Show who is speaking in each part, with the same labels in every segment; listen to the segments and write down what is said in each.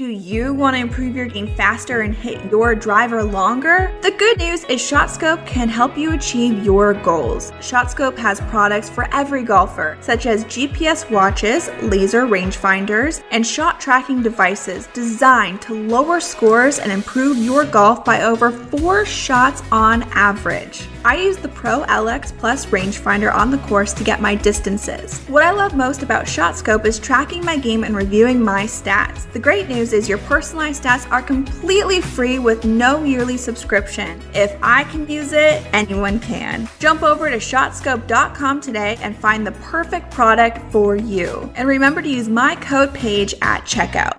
Speaker 1: Do you want to improve your game faster and hit your driver longer? The good news is ShotScope can help you achieve your goals. ShotScope has products for every golfer, such as GPS watches, laser rangefinders, and shot tracking devices designed to lower scores and improve your golf by over four shots on average. I use the Pro LX Plus rangefinder on the course to get my distances. What I love most about ShotScope is tracking my game and reviewing my stats. The great news is your personalized stats are completely free with no yearly subscription. If I can use it, anyone can. Jump over to shotscope.com today and find the perfect product for you. And remember to use my code page at checkout.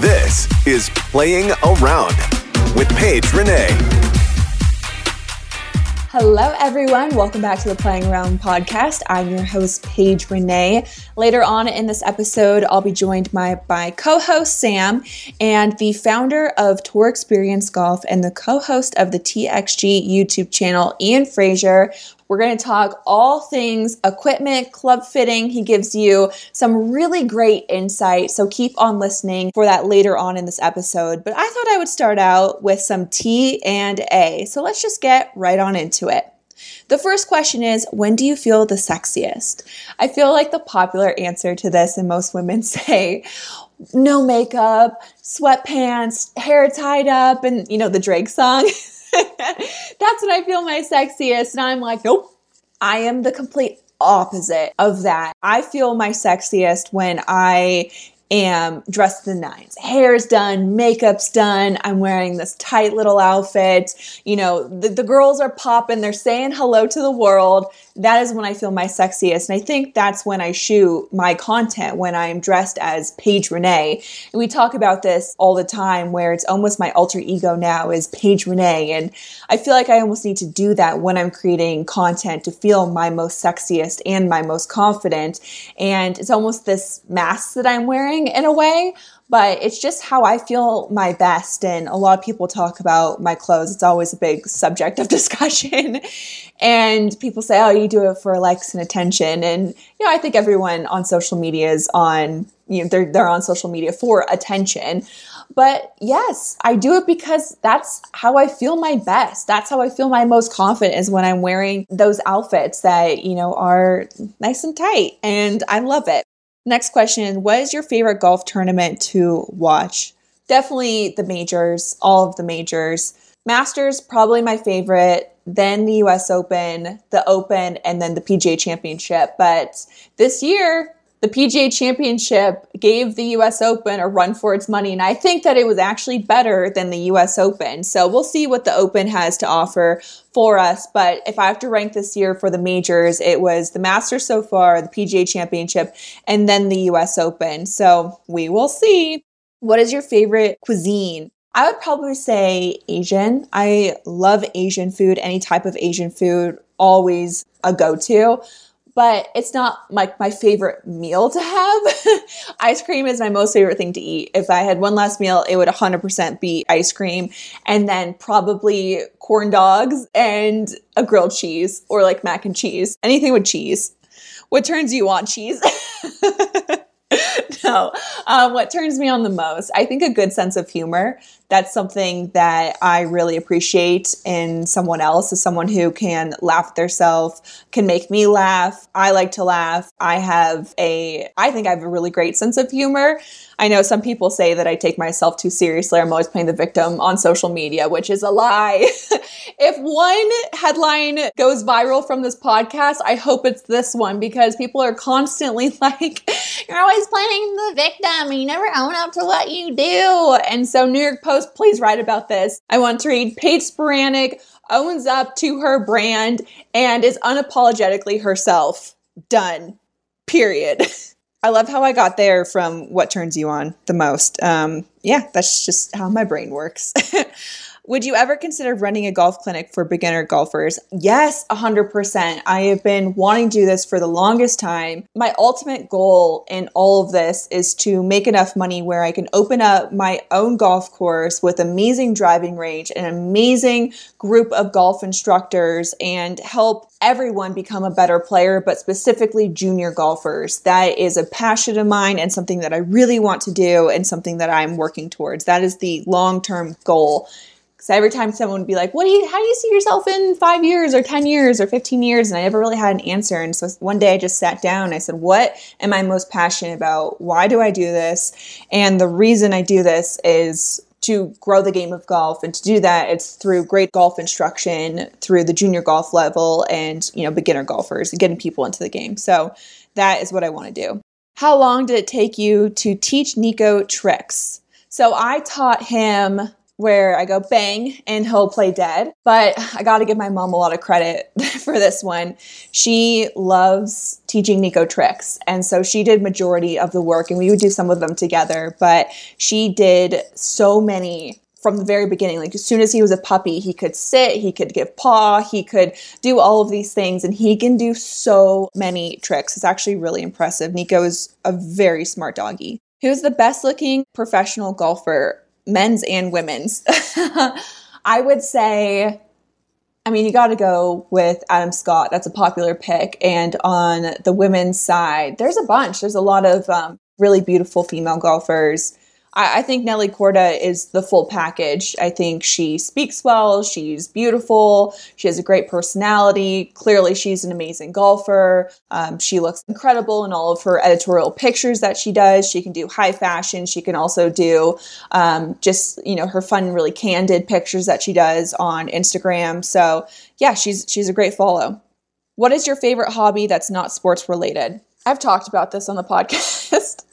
Speaker 2: This is Playing Around with Paige Renee.
Speaker 1: Hello, everyone. Welcome back to the Playing Around podcast. I'm your host, Paige Renee. Later on in this episode, I'll be joined by my co host, Sam, and the founder of Tour Experience Golf and the co host of the TXG YouTube channel, Ian Fraser. We're going to talk all things equipment, club fitting. He gives you some really great insight. So keep on listening for that later on in this episode. But I thought I would start out with some T and A. So let's just get right on into it. The first question is When do you feel the sexiest? I feel like the popular answer to this, and most women say, no makeup, sweatpants, hair tied up, and you know, the Drake song. That's when I feel my sexiest. And I'm like, nope, I am the complete opposite of that. I feel my sexiest when I am dressed to the nines. Hair's done, makeup's done. I'm wearing this tight little outfit. You know, the, the girls are popping, they're saying hello to the world. That is when I feel my sexiest. And I think that's when I shoot my content, when I'm dressed as Paige Renee. And we talk about this all the time, where it's almost my alter ego now is Paige Renee. And I feel like I almost need to do that when I'm creating content to feel my most sexiest and my most confident. And it's almost this mask that I'm wearing in a way, but it's just how I feel my best. And a lot of people talk about my clothes. It's always a big subject of discussion. and people say, oh, you do it for likes and attention. And, you know, I think everyone on social media is on, you know, they're, they're on social media for attention. But yes, I do it because that's how I feel my best. That's how I feel my most confident is when I'm wearing those outfits that, you know, are nice and tight. And I love it. Next question What is your favorite golf tournament to watch? Definitely the majors, all of the majors. Masters, probably my favorite, then the US Open, the Open, and then the PGA Championship. But this year, the PGA Championship gave the US Open a run for its money, and I think that it was actually better than the US Open. So we'll see what the Open has to offer for us. But if I have to rank this year for the majors, it was the Masters so far, the PGA Championship, and then the US Open. So we will see. What is your favorite cuisine? I would probably say Asian. I love Asian food, any type of Asian food, always a go to but it's not like my favorite meal to have. ice cream is my most favorite thing to eat. If I had one last meal, it would 100% be ice cream and then probably corn dogs and a grilled cheese or like mac and cheese. Anything with cheese. What turns you on cheese? no. Um, what turns me on the most? I think a good sense of humor that's something that I really appreciate in someone else is someone who can laugh at themselves, can make me laugh. I like to laugh. I have a, I think I have a really great sense of humor. I know some people say that I take myself too seriously. I'm always playing the victim on social media, which is a lie. if one headline goes viral from this podcast, I hope it's this one because people are constantly like, you're always playing the victim. and You never own up to what you do. And so New York Post please write about this. I want to read Paige Spiranac owns up to her brand and is unapologetically herself. Done. Period. I love how I got there from what turns you on the most. Um, yeah, that's just how my brain works. Would you ever consider running a golf clinic for beginner golfers? Yes, 100%. I have been wanting to do this for the longest time. My ultimate goal in all of this is to make enough money where I can open up my own golf course with amazing driving range, an amazing group of golf instructors, and help everyone become a better player, but specifically junior golfers. That is a passion of mine and something that I really want to do and something that I'm working towards. That is the long term goal. So every time someone would be like, "What do you? How do you see yourself in five years, or ten years, or fifteen years?" and I never really had an answer. And so one day I just sat down. And I said, "What am I most passionate about? Why do I do this?" And the reason I do this is to grow the game of golf and to do that it's through great golf instruction through the junior golf level and you know beginner golfers getting people into the game so that is what i want to do how long did it take you to teach nico tricks so i taught him where I go bang and he'll play dead. But I got to give my mom a lot of credit for this one. She loves teaching Nico tricks. And so she did majority of the work and we would do some of them together, but she did so many from the very beginning. Like as soon as he was a puppy, he could sit, he could give paw, he could do all of these things, and he can do so many tricks. It's actually really impressive. Nico is a very smart doggy. Who's the best looking professional golfer men's and women's. I would say, I mean, you got to go with Adam Scott. That's a popular pick. And on the women's side, there's a bunch. There's a lot of um, really beautiful female golfers. I, I think Nelly Korda is the full package. I think she speaks well, she's beautiful, she has a great personality. Clearly, she's an amazing golfer. Um, she looks incredible in all of her editorial pictures that she does. She can do high fashion. She can also do um, just you know her fun, really candid pictures that she does on Instagram. So yeah, she's she's a great follow. What is your favorite hobby that's not sports related? I've talked about this on the podcast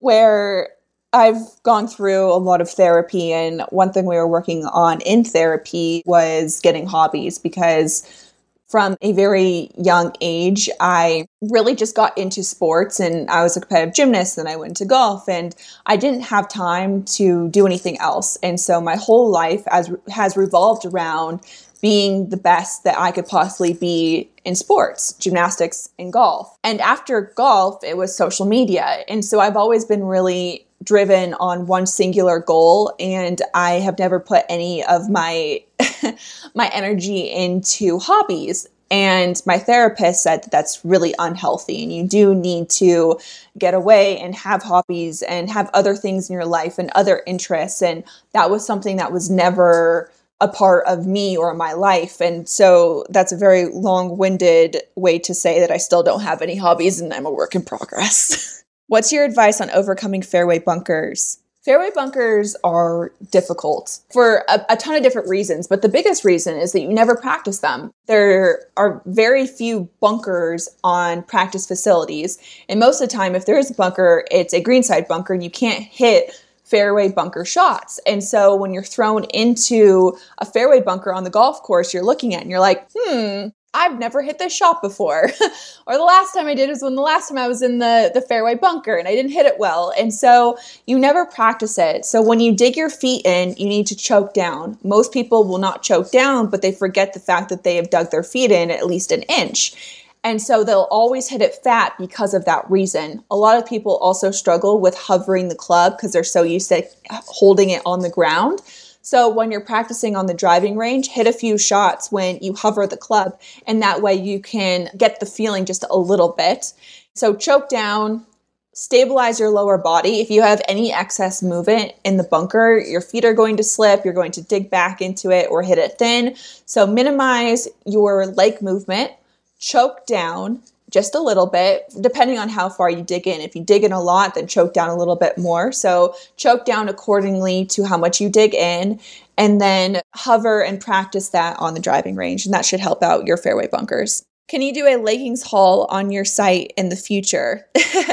Speaker 1: where I've gone through a lot of therapy, and one thing we were working on in therapy was getting hobbies because from a very young age, I really just got into sports and I was a competitive gymnast and I went to golf and I didn't have time to do anything else. And so my whole life has, has revolved around being the best that I could possibly be in sports, gymnastics, and golf. And after golf, it was social media. And so I've always been really driven on one singular goal and I have never put any of my my energy into hobbies and my therapist said that that's really unhealthy and you do need to get away and have hobbies and have other things in your life and other interests and that was something that was never a part of me or my life. And so that's a very long winded way to say that I still don't have any hobbies and I'm a work in progress. What's your advice on overcoming fairway bunkers? Fairway bunkers are difficult for a, a, ton of different reasons, but the biggest reason is that you never practice them. There are very few bunkers on practice facilities, and most of the time, if there is a bunker, it's a greenside bunker, and you can't hit fairway bunker shots. And so when you're thrown into a fairway bunker on the golf course, you're looking at and you're like, hmm, I've never hit this shot before. or the last time I did was when the last time I was in the, the fairway bunker and I didn't hit it well. And so you never practice it. So when you dig your feet in, you need to choke down. Most people will not choke down, but they forget the fact that they have dug their feet in at least an inch. And so they'll always hit it fat because of that reason. A lot of people also struggle with hovering the club because they're so used to holding it on the ground. So when you're practicing on the driving range, hit a few shots when you hover the club, and that way you can get the feeling just a little bit. So choke down, stabilize your lower body. If you have any excess movement in the bunker, your feet are going to slip, you're going to dig back into it or hit it thin. So minimize your leg movement, choke down, just a little bit, depending on how far you dig in. If you dig in a lot, then choke down a little bit more. So choke down accordingly to how much you dig in, and then hover and practice that on the driving range. And that should help out your fairway bunkers. Can you do a leggings haul on your site in the future?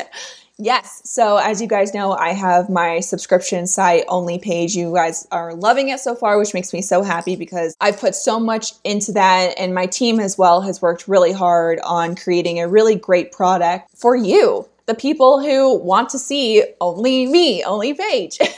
Speaker 1: Yes. So, as you guys know, I have my subscription site only Paige. You guys are loving it so far, which makes me so happy because I've put so much into that. And my team as well has worked really hard on creating a really great product for you, the people who want to see only me, only Paige.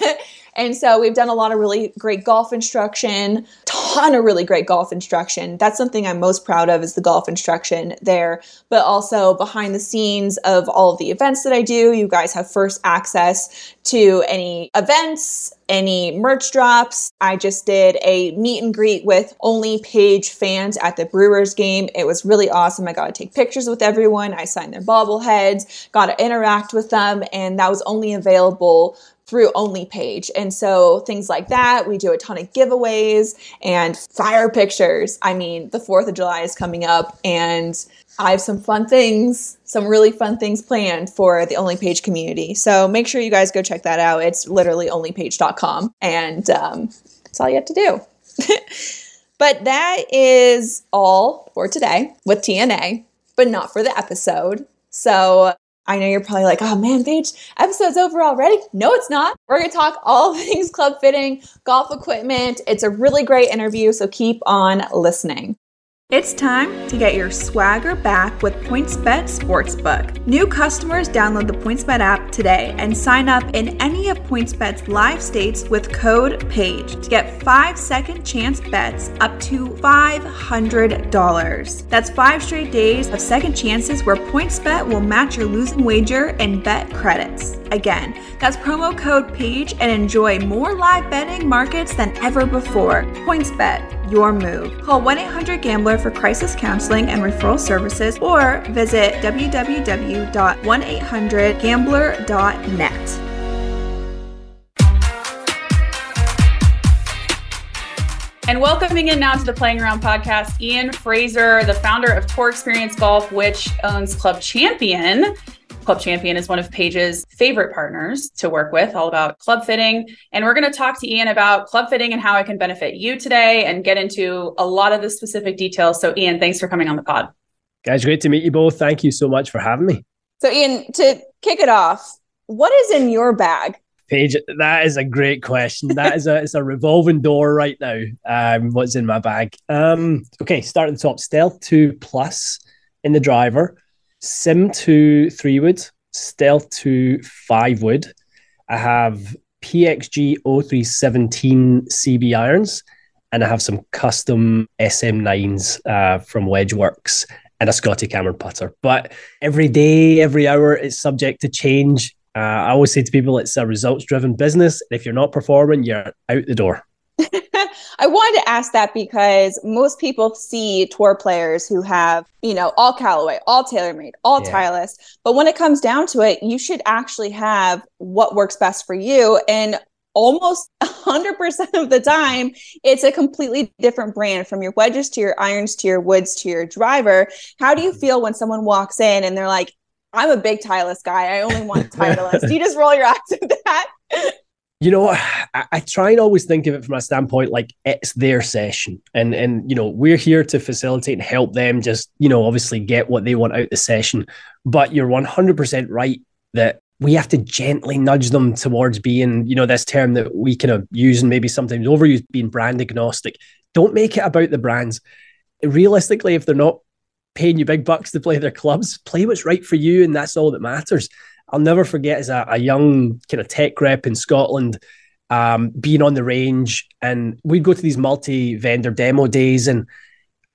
Speaker 1: And so we've done a lot of really great golf instruction, ton of really great golf instruction. That's something I'm most proud of is the golf instruction there, but also behind the scenes of all of the events that I do. You guys have first access to any events, any merch drops. I just did a meet and greet with only Paige fans at the Brewers game. It was really awesome. I got to take pictures with everyone. I signed their bobbleheads, got to interact with them, and that was only available through only Paige. And so things like that, we do a ton of giveaways and fire pictures. I mean, the 4th of July is coming up and I have some fun things, some really fun things planned for the Only Paige community. So make sure you guys go check that out. It's literally onlypaige.com, and um, that's all you have to do. but that is all for today with TNA, but not for the episode. So I know you're probably like, oh man, Paige, episode's over already. No, it's not. We're going to talk all things club fitting, golf equipment. It's a really great interview, so keep on listening. It's time to get your swagger back with PointsBet Sportsbook. New customers download the PointsBet app today and sign up in any of PointsBet's live states with code PAGE to get 5 second chance bets up to $500. That's 5 straight days of second chances where PointsBet will match your losing wager and bet credits. Again, that's promo code PAGE and enjoy more live betting markets than ever before. PointsBet, your move. Call 1 800 Gambler for crisis counseling and referral services or visit www.1800gambler.net. And welcoming in now to the Playing Around podcast, Ian Fraser, the founder of Tour Experience Golf, which owns Club Champion. Club Champion is one of Paige's favorite partners to work with, all about club fitting. And we're going to talk to Ian about club fitting and how it can benefit you today and get into a lot of the specific details. So, Ian, thanks for coming on the pod.
Speaker 3: Guys, great to meet you both. Thank you so much for having me.
Speaker 1: So, Ian, to kick it off, what is in your bag?
Speaker 3: Paige, that is a great question. That is a it's a revolving door right now. Um, what's in my bag? Um, okay, start at the top. Stealth two plus in the driver. SIM2 3 wood, Stealth 2 5 wood. I have PXG 0317 CB irons, and I have some custom SM9s uh, from Wedgeworks and a Scotty Cameron putter. But every day, every hour, it's subject to change. Uh, I always say to people, it's a results driven business. If you're not performing, you're out the door.
Speaker 1: I wanted to ask that because most people see tour players who have, you know, all Callaway, all TaylorMade, all yeah. Titleist. But when it comes down to it, you should actually have what works best for you. And almost 100% of the time, it's a completely different brand from your wedges to your irons to your woods to your driver. How do you mm-hmm. feel when someone walks in and they're like, I'm a big Titleist guy. I only want Titleist. do you just roll your eyes at that?
Speaker 3: You know, I, I, try and always think of it from a standpoint like it's their session, and and you know we're here to facilitate and help them just you know obviously get what they want out the session. But you're 100 percent right that we have to gently nudge them towards being you know this term that we kind of use and maybe sometimes overuse being brand agnostic. Don't make it about the brands. Realistically, if they're not paying you big bucks to play their clubs, play what's right for you, and that's all that matters. I'll never forget as a, a young kind of tech rep in Scotland, um, being on the range, and we'd go to these multi-vendor demo days and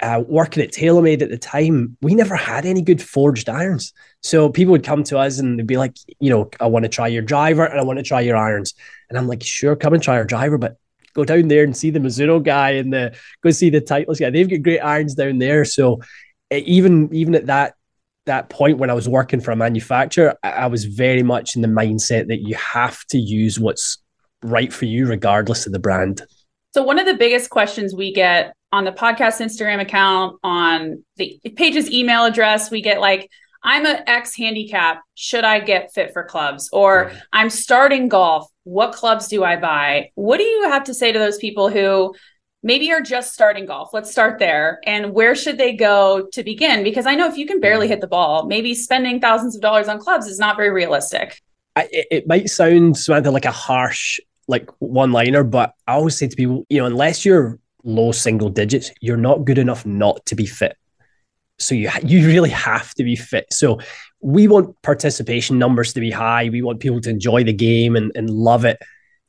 Speaker 3: uh, working at TaylorMade at the time, we never had any good forged irons. So people would come to us and they'd be like, you know, I want to try your driver and I want to try your irons. And I'm like, sure, come and try our driver, but go down there and see the Mizuno guy and the go see the Titleist guy. They've got great irons down there. So even even at that that point when I was working for a manufacturer, I was very much in the mindset that you have to use what's right for you, regardless of the brand.
Speaker 1: So, one of the biggest questions we get on the podcast Instagram account, on the Paige's email address, we get like, I'm an ex handicap. Should I get fit for clubs? Or mm-hmm. I'm starting golf. What clubs do I buy? What do you have to say to those people who maybe are just starting golf. Let's start there. And where should they go to begin? Because I know if you can barely mm. hit the ball, maybe spending thousands of dollars on clubs is not very realistic.
Speaker 3: I, it might sound Samantha like a harsh like one liner, but I always say to people, you know, unless you're low single digits, you're not good enough not to be fit. So you you really have to be fit. So we want participation numbers to be high. We want people to enjoy the game and, and love it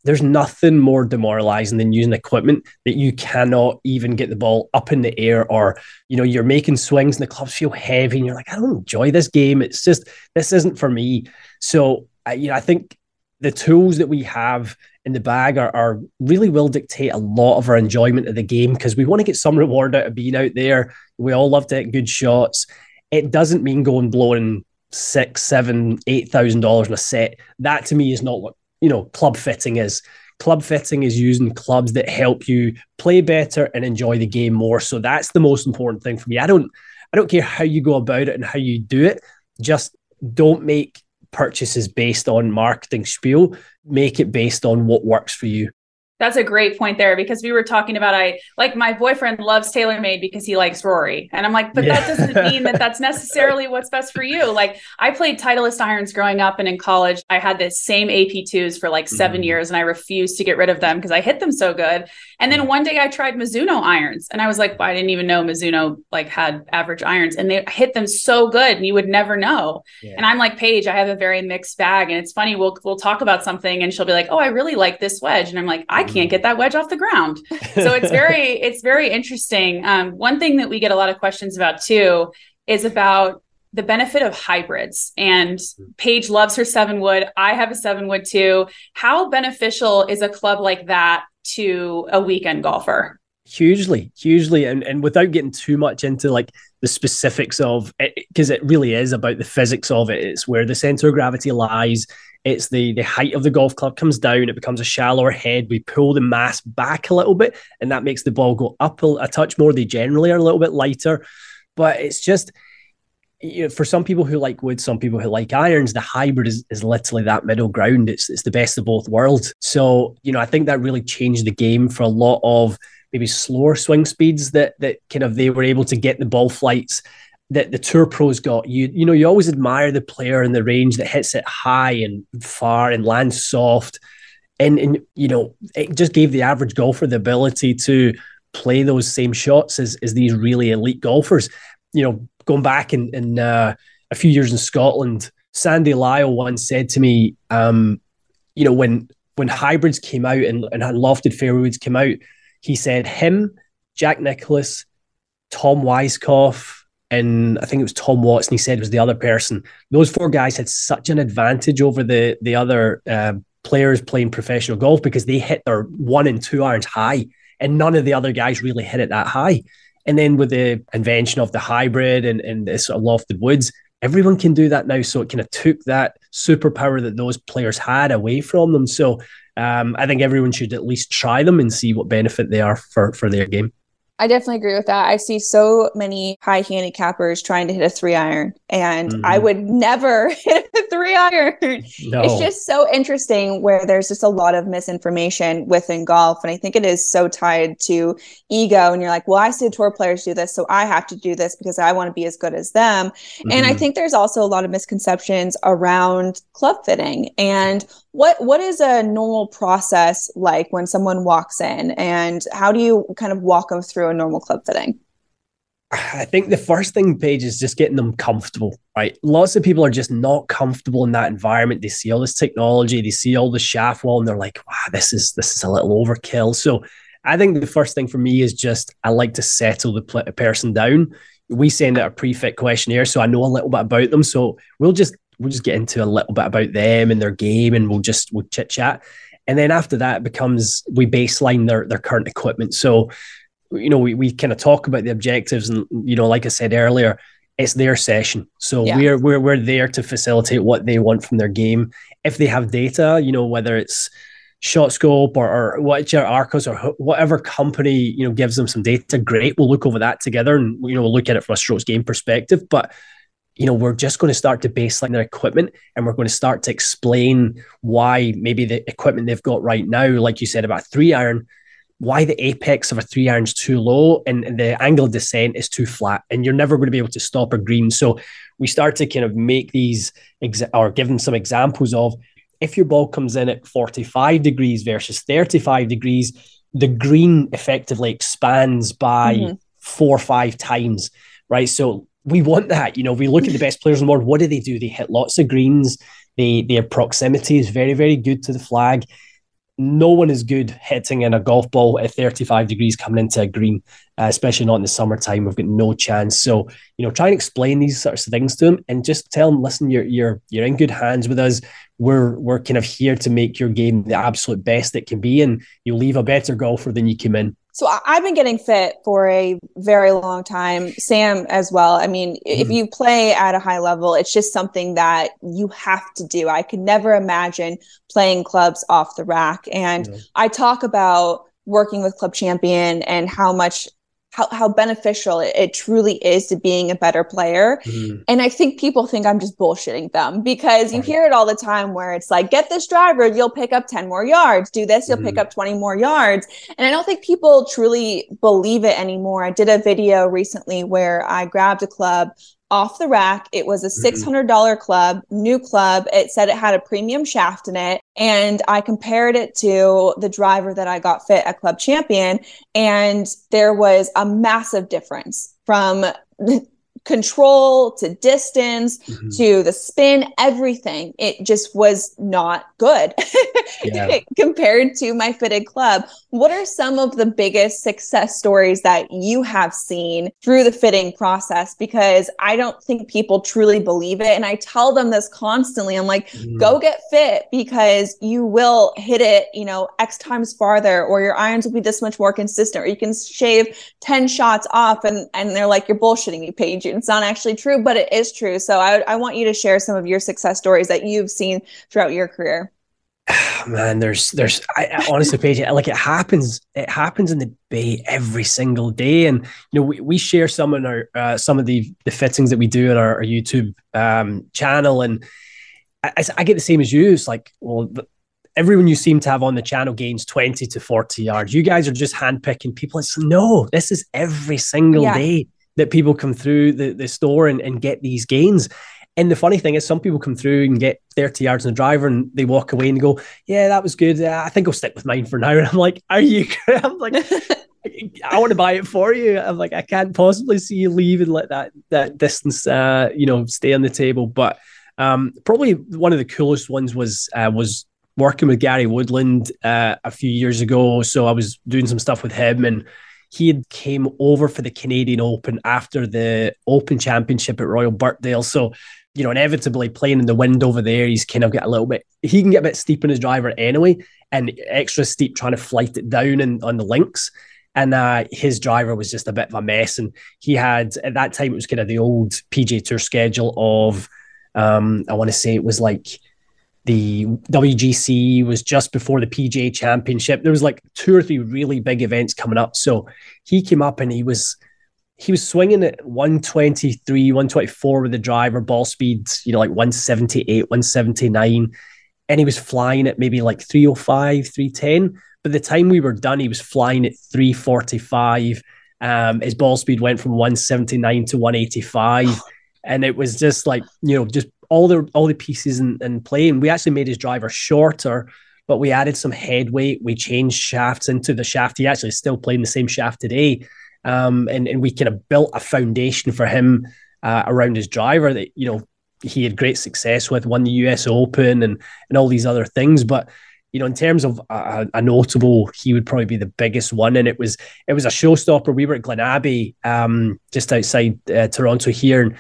Speaker 3: there's nothing more demoralizing than using equipment that you cannot even get the ball up in the air or you know you're making swings and the clubs feel heavy and you're like i don't enjoy this game. It's just this isn't for me. So I, you know i think the tools that we have in the bag are, are really will dictate a lot of our enjoyment of the game because we want to get some reward out of being out there. We all love to hit good shots. It doesn't mean going blowing six seven eight thousand dollars in a set. That to me is not what you know club fitting is. Club fitting is using clubs that help you play better and enjoy the game more. So that's the most important thing for me. I don't i don't care how you go about it and how you do it. Just don't make purchases based on marketing spiel. Make it based on what works for you
Speaker 4: that's a great point there because we were talking about I like my boyfriend loves TaylorMade because he likes Rory. And I'm like, but yeah. that doesn't mean that that's necessarily what's best for you. Like I played Titleist irons growing up and in college, I had the same AP2s for like 7 mm-hmm. years and I refused to get rid of them because I hit them so good. And then mm-hmm. one day I tried Mizuno irons and I was like, well, I didn't even know Mizuno like had average irons and they hit them so good and you would never know. Yeah. And I'm like, Paige, I have a very mixed bag and it's funny we'll we'll talk about something and she'll be like, "Oh, I really like this wedge." And I'm like, "I can't get that wedge off the ground. So it's very, it's very interesting. Um, one thing that we get a lot of questions about too is about the benefit of hybrids. And Paige loves her seven wood. I have a seven wood too. How beneficial is a club like that to a weekend golfer?
Speaker 3: Hugely hugely and and without getting too much into like the specifics of it because it really is about the physics of it it's where the center of gravity lies it's the the height of the golf club comes down. It becomes a shallower head. We pull the mass back a little bit, and that makes the ball go up a, a touch more. They generally are a little bit lighter, but it's just you know, for some people who like wood, some people who like irons, the hybrid is, is literally that middle ground. It's it's the best of both worlds. So you know, I think that really changed the game for a lot of maybe slower swing speeds that that kind of they were able to get the ball flights that the tour pros got. You you know you always admire the player in the range that hits it high and far and lands soft, and and you know it just gave the average golfer the ability to play those same shots as as these really elite golfers. You know, going back in in uh, a few years in Scotland, Sandy Lyle once said to me, um, you know when when hybrids came out and, and lofted fairways came out, he said him, Jack Nicklaus, Tom Weiskopf, and I think it was Tom Watson. He said was the other person. Those four guys had such an advantage over the the other uh, players playing professional golf because they hit their one and two irons high, and none of the other guys really hit it that high. And then with the invention of the hybrid and and the sort of lofted woods, everyone can do that now. So it kind of took that superpower that those players had away from them. So um, I think everyone should at least try them and see what benefit they are for for their game.
Speaker 1: I definitely agree with that. I see so many high handicappers trying to hit a three iron, and mm-hmm. I would never hit a three iron. No. It's just so interesting where there's just a lot of misinformation within golf. And I think it is so tied to ego. And you're like, well, I see tour players do this, so I have to do this because I want to be as good as them. Mm-hmm. And I mm-hmm. think there's also a lot of misconceptions around club fitting and what what is a normal process like when someone walks in and how do you kind of walk them through a normal club fitting
Speaker 3: i think the first thing Paige is just getting them comfortable right? Lots of people are just not comfortable in that environment. They see all this technology they see all the shaft wall and they're like wow this is this is a little overkill. So i think the first thing for me is just i like to settle the person down. We send out a pre-fit questionnaire so i know a little bit about them. So we'll just we'll just get into a little bit about them and their game and we'll just we'll chit chat and then after that becomes we baseline their their current equipment. So you know we, we kind of talk about the objectives and you know like i said earlier it's their session. So yeah. we're, we're we're there to facilitate what they want from their game. If they have data you know whether it's shot scope or, or whichever Arccos or whatever company you know gives them some data great we'll look over that together and you know we'll look at it from a strokes game perspective. But you know, we're just going to start to baseline their equipment and we're going to start to explain why maybe the equipment they've got right now, like you said about three iron, why the apex of a three iron is too low and, and the angle of descent is too flat, and you're never going to be able to stop a green. So we start to kind of make these exa- or give them some examples of if your ball comes in at 45 degrees versus 35 degrees, the green effectively expands by mm-hmm. four or five times, right? So we want that. You know, we look at the best players in the world. What do they do? They hit lots of greens. They their proximity is very very good to the flag. No one is good hitting in a golf ball at 35 degrees coming into a green, uh, especially not in the summertime. We've got no chance. So, you know, try and explain these sorts of things to them and just tell them, listen, you're you're you're in good hands with us. We're we're kind of here to make your game the absolute best it can be, and you'll leave a better golfer than you came in.
Speaker 1: So I've been getting fit for a very long time. Sam as well. I mean, mm-hmm. if you play at a high level, it's just something that you have to do. I could never imagine playing clubs off the rack. And yeah. I talk about working with Club Champion and how much how, how beneficial it, it, truly is to being a better player. Mm. And I think people think I'm just bullshitting them because you hear it all the time where it's like, get this driver, you'll pick up 10 more yards. Do this, you'll mm. pick up 20 more yards. And I don't think people truly believe it anymore. I did a video recently where I grabbed a club off the rack. It was a mm-hmm. $600 club, new club. It said it had a premium shaft in it. And I compared it to the driver that I got fit at Club Champion. And there was a massive difference from control to distance mm-hmm. to the spin, everything. It just was not good yeah. compared to my fitted club. What are some of the biggest success stories that you have seen through the fitting process? Because I don't think people truly believe it. And I tell them this constantly. I'm like, mm-hmm. go get fit because you will hit it, you know, X times farther, or your irons will be this much more consistent, or you can shave 10 shots off. And, and they're like, you're bullshitting me, Paige it's not actually true, but it is true. So I, I want you to share some of your success stories that you've seen throughout your career.
Speaker 3: Man, there's, there's, I, honestly, Paige, like it happens, it happens in the bay every single day, and you know we, we share some in our uh, some of the the fittings that we do at our, our YouTube um, channel, and I, I, get the same as you. It's like, well, everyone you seem to have on the channel gains 20 to 40 yards. You guys are just handpicking people. It's no, this is every single yeah. day that people come through the, the store and, and get these gains. And the funny thing is, some people come through and get 30 yards on the driver and they walk away and go, Yeah, that was good. Uh, I think I'll stick with mine for now. And I'm like, Are you? I'm like, I want to buy it for you. I'm like, I can't possibly see you leave and let that that distance, uh, you know, stay on the table. But um, probably one of the coolest ones was uh, was working with Gary Woodland uh, a few years ago. So I was doing some stuff with him and he had came over for the Canadian Open after the Open Championship at Royal Birkdale. So, you know, inevitably playing in the wind over there, he's kind of got a little bit, he can get a bit steep in his driver anyway, and extra steep trying to flight it down and on the links. And uh, his driver was just a bit of a mess. And he had, at that time, it was kind of the old PGA Tour schedule of, um, I want to say it was like the WGC was just before the PGA Championship. There was like two or three really big events coming up. So he came up and he was he was swinging at 123, 124 with the driver, ball speed, you know, like 178, 179. And he was flying at maybe like 305, 310. By the time we were done, he was flying at 345. Um, his ball speed went from 179 to 185. And it was just like, you know, just all the all the pieces in, in play. And we actually made his driver shorter, but we added some head weight. We changed shafts into the shaft. He actually is still playing the same shaft today. Um, and, and we kind of built a foundation for him uh, around his driver that, you know, he had great success with, won the US Open and and all these other things. But you know, in terms of a, a, notable, he would probably be the biggest one. And it was it was a showstopper. We were at Glen Abbey, um, just outside uh, Toronto here, and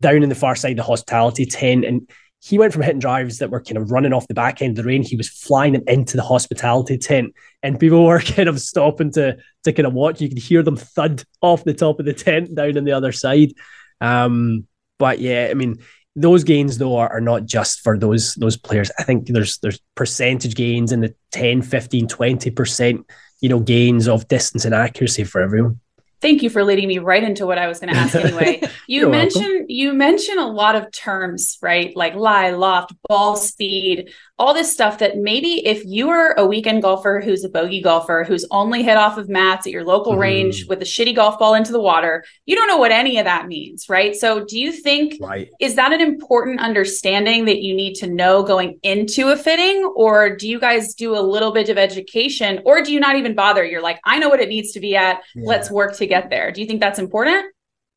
Speaker 3: down in the far side of the hospitality tent. And he went from hitting drives that were kind of running off the back end of the rain. He was flying them into the hospitality tent, and people were kind of stopping to to kind of watch. You could hear them thud off the top of the tent down on the other side. Um, but yeah, I mean, those gains though are, are not just for those those players. I think there's there's percentage gains in the 10, 15, 20 percent, you know, gains of distance and accuracy for everyone.
Speaker 4: Thank you for leading me right into what I was going to ask anyway. You mentioned you mentioned a lot of terms, right? Like lie, loft, ball speed, all this stuff that maybe if you are a weekend golfer who's a bogey golfer who's only hit off of mats at your local mm-hmm. range with a shitty golf ball into the water, you don't know what any of that means, right? So do you think right. is that an important understanding that you need to know going into a fitting or do you guys do a little bit of education or do you not even bother? You're like, I know what it needs to be at. Yeah. Let's work to get there. Do you think that's important?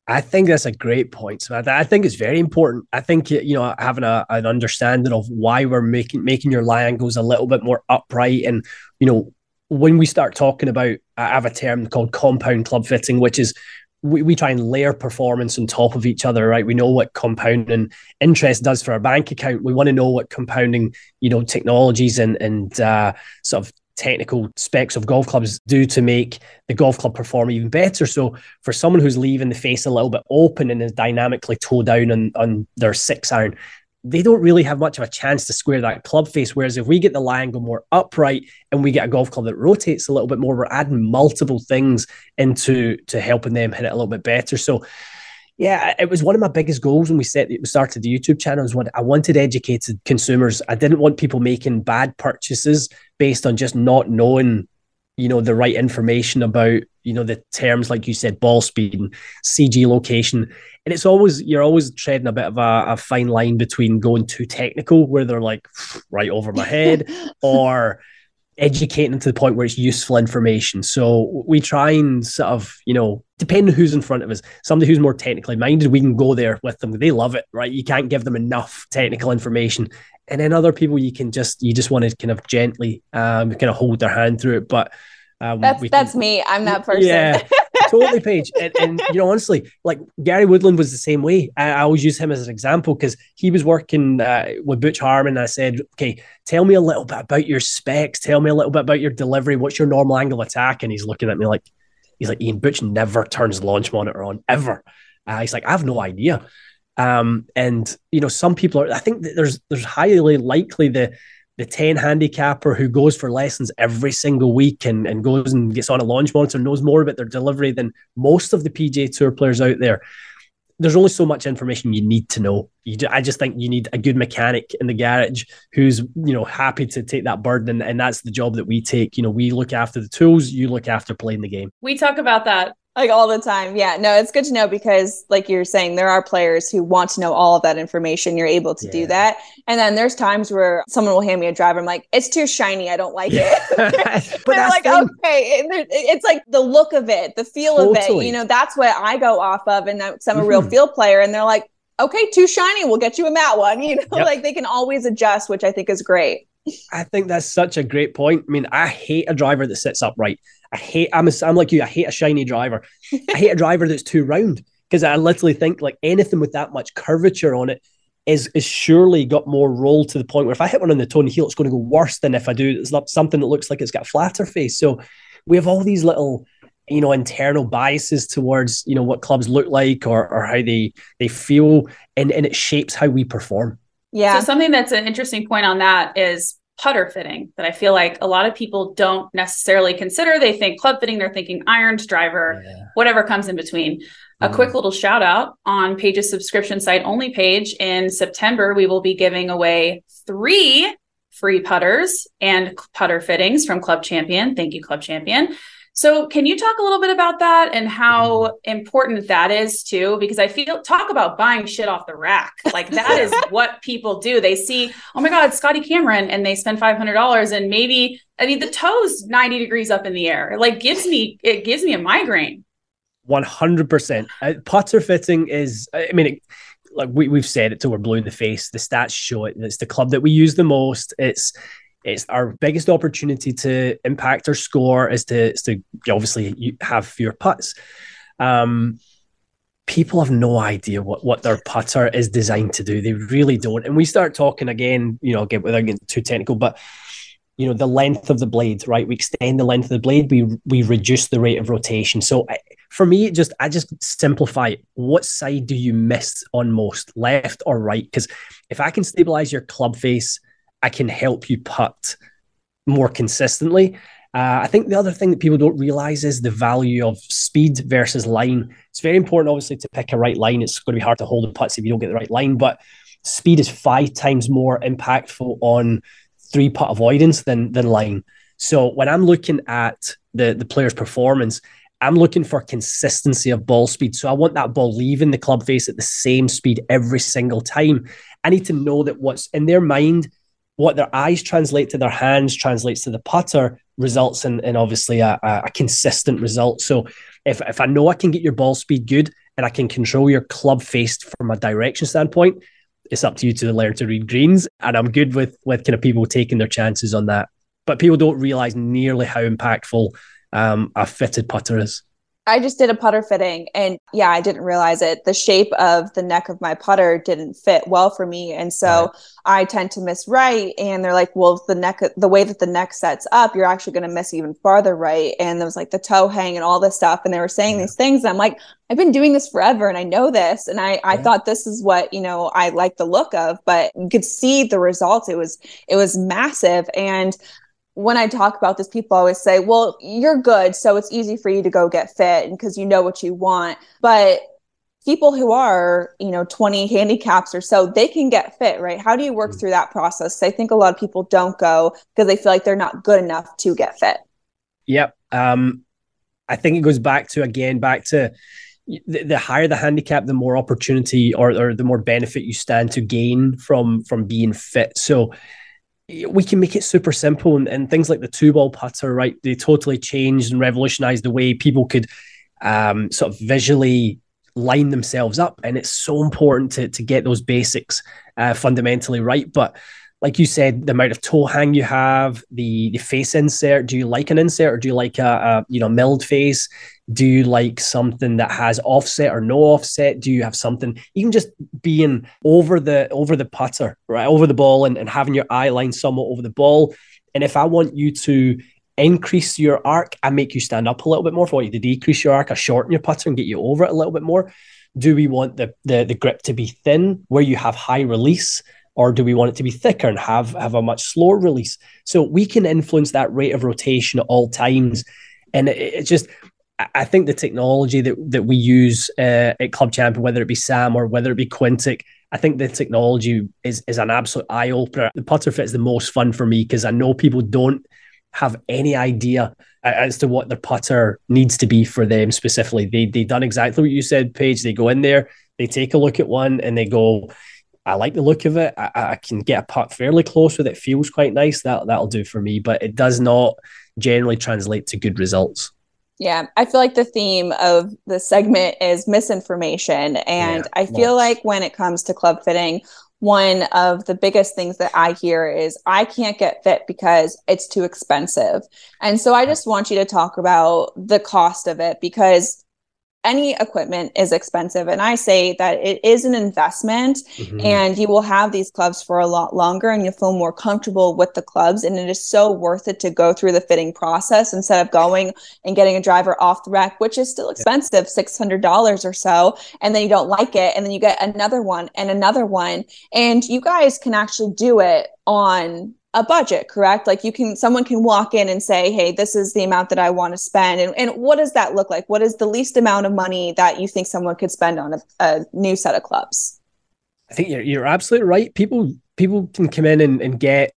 Speaker 3: I think that's a great point, Samantha. I think it's very important. I think you know having a, an understanding of why we're making making your lie angles a little bit more upright, and you know when we start talking about, I have a term called compound club fitting, which is we, we try and layer performance on top of each other, right? We know what compounding interest does for our bank account. We want to know what compounding, you know, technologies and and uh, sort of technical specs of golf clubs do to make the golf club perform even better. So for someone who's leaving the face a little bit open and is dynamically toe down on, on their six iron, they don't really have much of a chance to square that club face. Whereas if we get the angle more upright and we get a golf club that rotates a little bit more, we're adding multiple things into to helping them hit it a little bit better. So yeah, it was one of my biggest goals when we set we started the YouTube channel. Was what I wanted educated consumers. I didn't want people making bad purchases based on just not knowing, you know, the right information about, you know, the terms like you said, ball speed and CG location. And it's always you're always treading a bit of a, a fine line between going too technical, where they're like right over my head, or educating to the point where it's useful information. So we try and sort of, you know, depending who's in front of us, somebody who's more technically minded, we can go there with them. They love it, right? You can't give them enough technical information. And then other people, you can just, you just want to kind of gently, um, kind of hold their hand through it. But
Speaker 1: um, that's can, that's me. I'm that person.
Speaker 3: Yeah, totally, Paige. And, and, you know, honestly, like Gary Woodland was the same way. I, I always use him as an example because he was working uh, with Butch Harmon. I said, okay, tell me a little bit about your specs. Tell me a little bit about your delivery. What's your normal angle attack? And he's looking at me like, he's like, Ian Butch never turns launch monitor on ever. Uh, he's like, I have no idea. Um, and you know, some people are. I think there's there's highly likely the the 10 handicapper who goes for lessons every single week and, and goes and gets on a launch monitor knows more about their delivery than most of the PGA Tour players out there. There's only so much information you need to know. You do, I just think you need a good mechanic in the garage who's you know happy to take that burden, and, and that's the job that we take. You know, we look after the tools, you look after playing the game.
Speaker 4: We talk about that
Speaker 1: like all the time. Yeah, no, it's good to know because, like you're saying, there are players who want to know all of that information. You're able to yeah. do that. And then there's times where someone will hand me a driver. I'm like, it's too shiny. I don't like it. but They're like, thing. okay. It's like the look of it, the feel totally. of it. You know, that's what I go off of. And that's, I'm a real mm-hmm. field player. And they're like, okay, too shiny. We'll get you a matte one. You know, yep. like they can always adjust, which I think is great.
Speaker 3: I think that's such a great point. I mean, I hate a driver that sits upright. I hate. I'm, a, I'm like you. I hate a shiny driver. I hate a driver that's too round because I literally think like anything with that much curvature on it is is surely got more roll to the point where if I hit one on the toe and heel, it's going to go worse than if I do it's not something that looks like it's got a flatter face. So we have all these little you know internal biases towards you know what clubs look like or or how they they feel and and it shapes how we perform
Speaker 4: yeah so something that's an interesting point on that is putter fitting that I feel like a lot of people don't necessarily consider. They think club fitting, they're thinking irons, driver, yeah. whatever comes in between. A mm-hmm. quick little shout out on Paige's subscription site only Paige in September, we will be giving away three free putters and putter fittings from Club Champion. Thank you, Club Champion. So, can you talk a little bit about that and how mm-hmm. important that is too? Because I feel talk about buying shit off the rack. Like that is what people do. They see, oh my God, Scotty Cameron, and they spend five hundred dollars, and maybe I mean the toes ninety degrees up in the air. It like gives me it gives me a migraine.
Speaker 3: One hundred percent. Uh, putter fitting is. I mean. It, like we, we've said it till we're blue in the face. The stats show it. It's the club that we use the most. It's it's our biggest opportunity to impact our score is to, is to obviously have fewer putts. Um, people have no idea what, what their putter is designed to do. They really don't. And we start talking again, you know, again, without getting too technical, but you know, the length of the blade, right? We extend the length of the blade, we we reduce the rate of rotation. So for me, just I just simplify it. What side do you miss on most, left or right? Because if I can stabilize your club face I can help you putt more consistently. Uh, I think the other thing that people don't realize is the value of speed versus line. It's very important, obviously, to pick a right line. It's going to be hard to hold the putts if you don't get the right line, but speed is five times more impactful on three putt avoidance than than line. So when I'm looking at the the player's performance, I'm looking for consistency of ball speed. So I want that ball leaving the club face at the same speed every single time. I need to know that what's in their mind what their eyes translate to their hands translates to the putter results in, in obviously a, a, consistent result. So if, if I know I can get your ball speed good and I can control your club face from a direction standpoint, it's up to you to learn to read greens. And I'm good with with kind of people taking their chances on that. But people don't realize nearly how impactful um, a fitted putter is.
Speaker 1: I just did a putter fitting and yeah, I didn't realize it. The shape of the neck of my putter didn't fit well for me. And so right. I tend to miss right. And they're like, well, the neck, the way that the neck sets up, you're actually going to miss even farther right. And there was like the toe hang and all this stuff. And they were saying yeah. these things. And I'm like, I've been doing this forever and I know this. And I, I thought this is what, you know, I like the look of, but you could see the results. It was, it was massive. And when I talk about this, people always say, well, you're good. So it's easy for you to go get fit because you know what you want. But people who are, you know, 20 handicaps or so, they can get fit, right? How do you work mm. through that process? I think a lot of people don't go because they feel like they're not good enough to get fit.
Speaker 3: Yep. Um, I think it goes back to, again, back to, the, the, higher the handicap, the more opportunity or, or the more benefit you stand to gain from from being fit. So we can make it super simple and, and things like the two ball putter, right? They totally changed and revolutionized the way people could um, sort of visually line themselves up. And it's so important to, to get those basics uh, fundamentally right. But like you said, the amount of toe hang you have, the the face insert. Do you like an insert or do you like a, a you know milled face? Do you like something that has offset or no offset? Do you have something even just being over the over the putter, right, over the ball, and, and having your eye line somewhat over the ball? And if I want you to increase your arc, I make you stand up a little bit more. If I want you to decrease your arc, I shorten your putter and get you over it a little bit more. Do we want the the, the grip to be thin where you have high release? Or do we want it to be thicker and have have a much slower release so we can influence that rate of rotation at all times and it, it just I think the technology that that we use uh, at Club Champion, whether it be Sam or whether it be Quintic, I think the technology is is an absolute eye opener. The putter fit is the most fun for me because I know people don't have any idea as to what their putter needs to be for them specifically. They they done exactly what you said, Paige. They go in there, they take a look at one, and they go, I like the look of it. I, I, can get a putt fairly close with it. Feels quite nice. That that'll do for me, but it does not generally translate to good results.
Speaker 1: Yeah, I feel like the theme of the segment is misinformation, and yeah, I feel like when it comes to club fitting, one of the biggest things that I hear is I can't get fit because it's too expensive. And so I just want you to talk about the cost of it because any equipment is expensive. And i say that it is an investment mm-hmm. and you will have these clubs for a lot longer and you'll feel more comfortable with the clubs. And it is so worth it to go through the fitting process instead of going and getting a driver off the rack which is still expensive $600 or so. And then you don't like it. And then you get another one and another one. And you guys can actually do it on a budget, correct? Like you can, someone can walk in and say, Hey, this is the amount that I want to spend. And, and what does that look like? What is the least amount of money that you think someone could spend on a, a new set of clubs?
Speaker 3: I think you're, you're absolutely right. People, people can come in and, and get,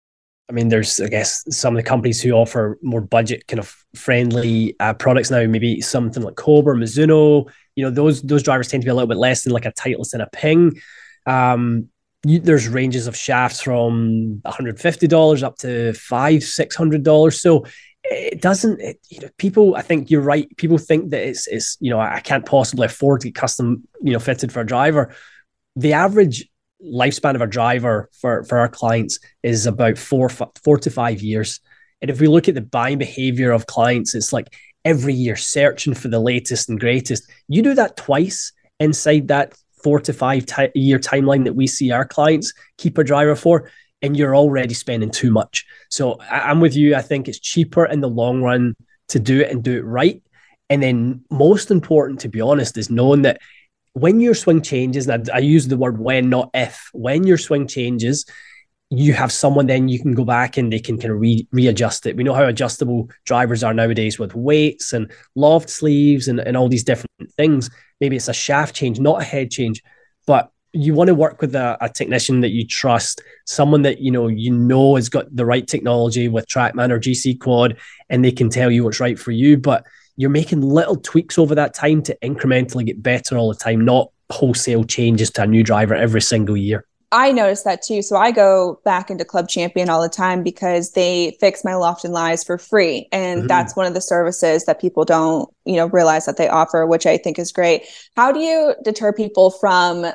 Speaker 3: I mean, there's, I guess, some of the companies who offer more budget kind of friendly uh, products now, maybe something like Cobra, Mizuno, you know, those, those drivers tend to be a little bit less than like a Titleist and a Ping. Um, you, there's ranges of shafts from $150 up to five, six hundred dollars. So it doesn't, it, you know, people. I think you're right. People think that it's, it's, you know, I can't possibly afford to get custom, you know, fitted for a driver. The average lifespan of a driver for for our clients is about four four to five years. And if we look at the buying behavior of clients, it's like every year searching for the latest and greatest. You do that twice inside that four to five t- year timeline that we see our clients keep a driver for, and you're already spending too much. So I- I'm with you. I think it's cheaper in the long run to do it and do it right. And then, most important, to be honest, is knowing that when your swing changes, and I, I use the word when, not if, when your swing changes, you have someone then you can go back and they can kind of re- readjust it. We know how adjustable drivers are nowadays with weights and loft sleeves and, and all these different things. Maybe it's a shaft change, not a head change, but you want to work with a, a technician that you trust, someone that you know you know has got the right technology with TrackMan or GC Quad, and they can tell you what's right for you. But you're making little tweaks over that time to incrementally get better all the time, not wholesale changes to a new driver every single year.
Speaker 1: I noticed that too. So I go back into Club Champion all the time because they fix my loft and lies for free. And mm-hmm. that's one of the services that people don't, you know, realize that they offer, which I think is great. How do you deter people from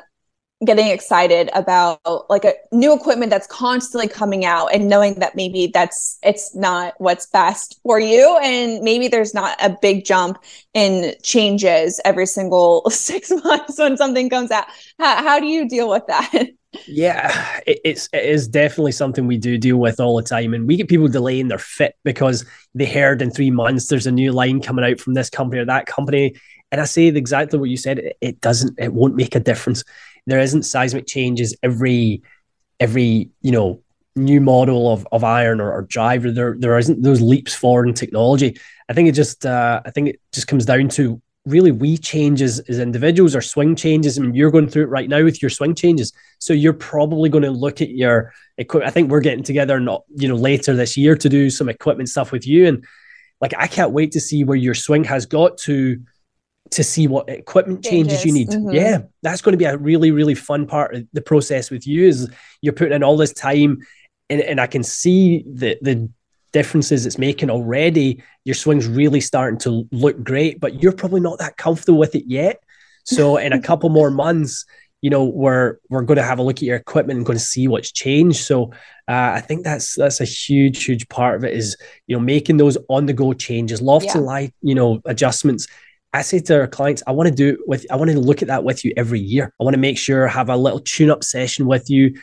Speaker 1: getting excited about like a new equipment that's constantly coming out and knowing that maybe that's it's not what's best for you. And maybe there's not a big jump in changes every single six months when something comes out. How, how do you deal with that?
Speaker 3: Yeah it, it's it is definitely something we do deal with all the time. And we get people delaying their fit because they heard in three months there's a new line coming out from this company or that company. And i say exactly what you said it, it doesn't it won't make a difference there isn't seismic changes every every you know new model of, of iron or, or driver there there isn't those leaps forward in technology. I think it just uh, i think it just comes down to really we changes as individuals or swing changes. I mean you're going through it right now with your swing changes. So you're probably going to look at your equipment i think we're getting together not you know later this year to do some equipment stuff with you. And like i can't wait to see where your swing has got to to see what equipment changes, changes you need. Mm-hmm. Yeah, that's going to be a really, really fun part of the process with you is you're putting in all this time and, and I can see the the differences it's making already. Your swing's really starting to look great, but you're probably not that comfortable with it yet. So in a couple more months, you know, we're we're going to have a look at your equipment and going to see what's changed. So uh, I think that's that's a huge, huge part of it is you know making those on the go changes, loft yeah. and light, you know, adjustments I say to our clients, I want to do with, I want to look at that with you every year. I want to make sure have a little tune up session with you,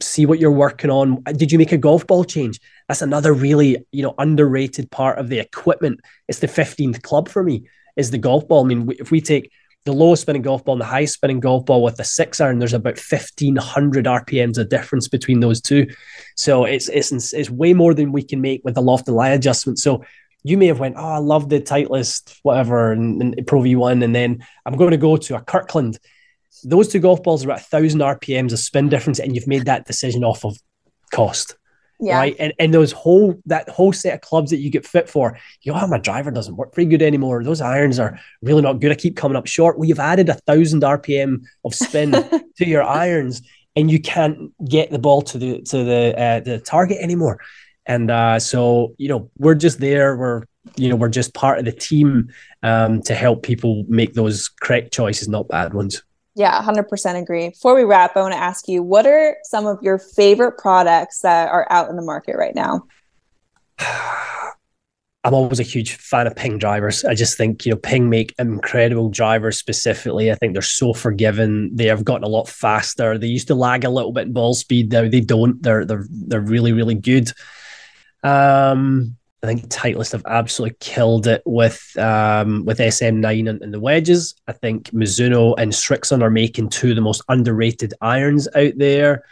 Speaker 3: see what you're working on. Did you make a golf ball change? That's another really, you know, underrated part of the equipment. It's the 15th club for me is the golf ball. I mean, if we take the lowest spinning golf ball and the highest spinning golf ball with the six iron, there's about 1500 RPMs of difference between those two. So it's, it's, it's way more than we can make with the loft and lie adjustment. So you may have went, oh, I love the Titleist, whatever, and, and Pro V1, and then I'm going to go to a Kirkland. Those two golf balls are at a thousand RPMs of spin difference, and you've made that decision off of cost. Yeah. Right. And and those whole that whole set of clubs that you get fit for, you know, oh, my driver doesn't work very good anymore. Those irons are really not good. I keep coming up short. Well, you've added a thousand RPM of spin to your irons, and you can't get the ball to the to the uh, the target anymore. And uh, so, you know, we're just there. We're, you know, we're just part of the team um, to help people make those correct choices, not bad ones.
Speaker 1: Yeah, 100% agree. Before we wrap, I want to ask you what are some of your favorite products that are out in the market right now?
Speaker 3: I'm always a huge fan of Ping drivers. I just think you know Ping make incredible drivers. Specifically, I think they're so forgiving. They have gotten a lot faster. They used to lag a little bit in ball speed. Now they don't. They're they're they're really really good. Um, I think Titleist have absolutely killed it with um, with SM9 and, and, the wedges. I think Mizuno and Srixon are making two of the most underrated irons out there.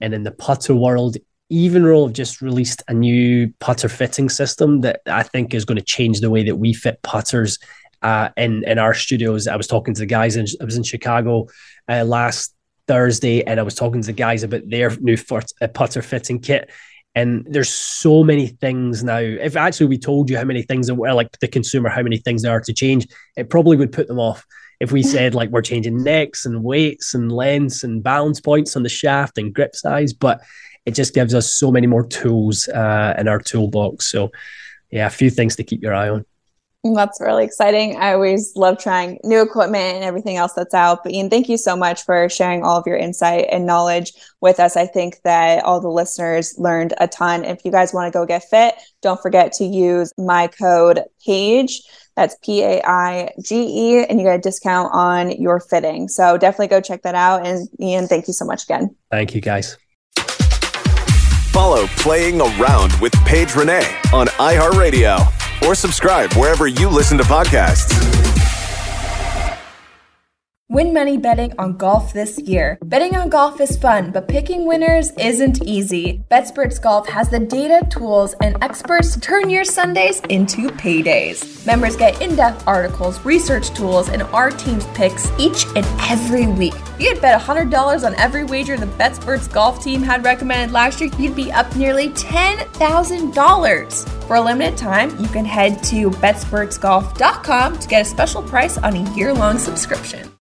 Speaker 3: And in the putter world, Evnroll have just released a new putter fitting system that I think is going to change the way that we fit putters uh, in in our studios. I was talking to the guys in I was in Chicago uh, last Thursday, and I was talking to the guys about their new uh, putter fitting kit and there's so many things now. If actually we told you how many things were like the consumer, how many things there are to change, it probably would put them off. If we said like we're changing necks and weights and lengths and balance points on the shaft and grip size, but it just gives us so many more tools uh, in our toolbox. So, yeah, a few things to keep your eye on.
Speaker 1: That's really exciting. I always love trying new equipment and everything else that's out. But Ian, thank you so much for sharing all of your insight and knowledge with us. I think that all the listeners learned a ton. If you guys want to go get fit, don't forget to use my code PAIGE. That's P A I G E, and you get a discount on your fitting. So definitely go check that out. And Ian, thank you so much again.
Speaker 3: Thank you, guys.
Speaker 2: Follow Playing Around with Paige Renee on iHeartRadio or subscribe wherever you listen to podcasts.
Speaker 5: Win money betting on golf this year. Betting on golf is fun, but picking winners isn't easy. BetSperts Golf has the data, tools, and experts to turn your Sundays into paydays. Members get in depth articles, research tools, and our team's picks each and every week. If you had bet $100 on every wager the BetSperts Golf team had recommended last year, you'd be up nearly $10,000. For a limited time, you can head to betspertsgolf.com to get a special price on a year long subscription.